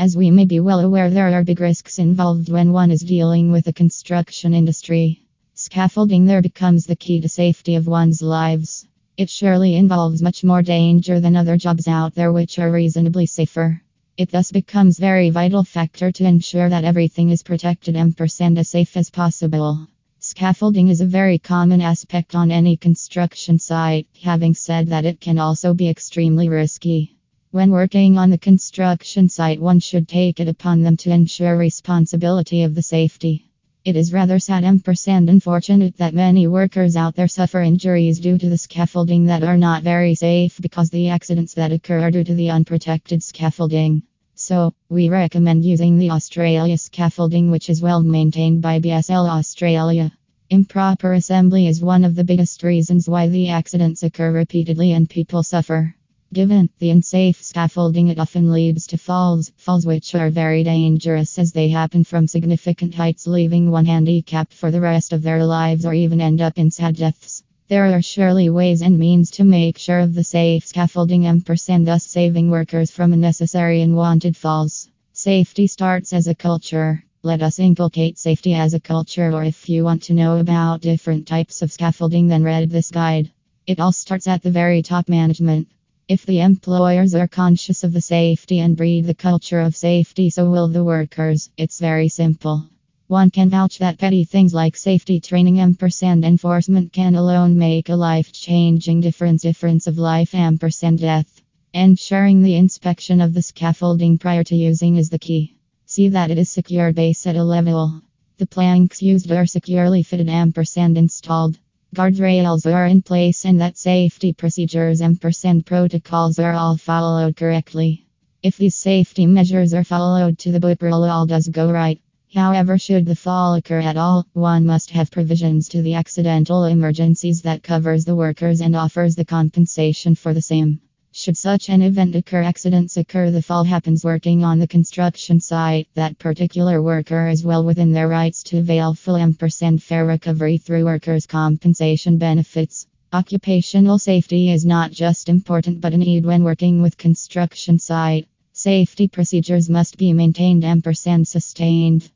As we may be well aware, there are big risks involved when one is dealing with the construction industry. Scaffolding there becomes the key to safety of one's lives. It surely involves much more danger than other jobs out there which are reasonably safer. It thus becomes very vital factor to ensure that everything is protected and as safe as possible. Scaffolding is a very common aspect on any construction site, having said that it can also be extremely risky. When working on the construction site, one should take it upon them to ensure responsibility of the safety. It is rather sad and unfortunate that many workers out there suffer injuries due to the scaffolding that are not very safe because the accidents that occur are due to the unprotected scaffolding. So, we recommend using the Australia scaffolding, which is well maintained by BSL Australia. Improper assembly is one of the biggest reasons why the accidents occur repeatedly and people suffer. Given the unsafe scaffolding, it often leads to falls, falls which are very dangerous as they happen from significant heights, leaving one handicapped for the rest of their lives or even end up in sad deaths. There are surely ways and means to make sure of the safe scaffolding and thus saving workers from unnecessary and wanted falls. Safety starts as a culture. Let us inculcate safety as a culture, or if you want to know about different types of scaffolding, then read this guide. It all starts at the very top management. If the employers are conscious of the safety and breed the culture of safety, so will the workers. It's very simple. One can vouch that petty things like safety training and enforcement can alone make a life changing difference difference of life and death. Ensuring the inspection of the scaffolding prior to using is the key. See that it is secure base at a level. The planks used are securely fitted and installed. Guardrails are in place and that safety procedures and protocols are all followed correctly. If these safety measures are followed to the rule, all does go right. However, should the fall occur at all, one must have provisions to the accidental emergencies that covers the workers and offers the compensation for the same. Should such an event occur, accidents occur, the fall happens working on the construction site, that particular worker is well within their rights to avail full and fair recovery through workers' compensation benefits. Occupational safety is not just important but a need when working with construction site. Safety procedures must be maintained and sustained.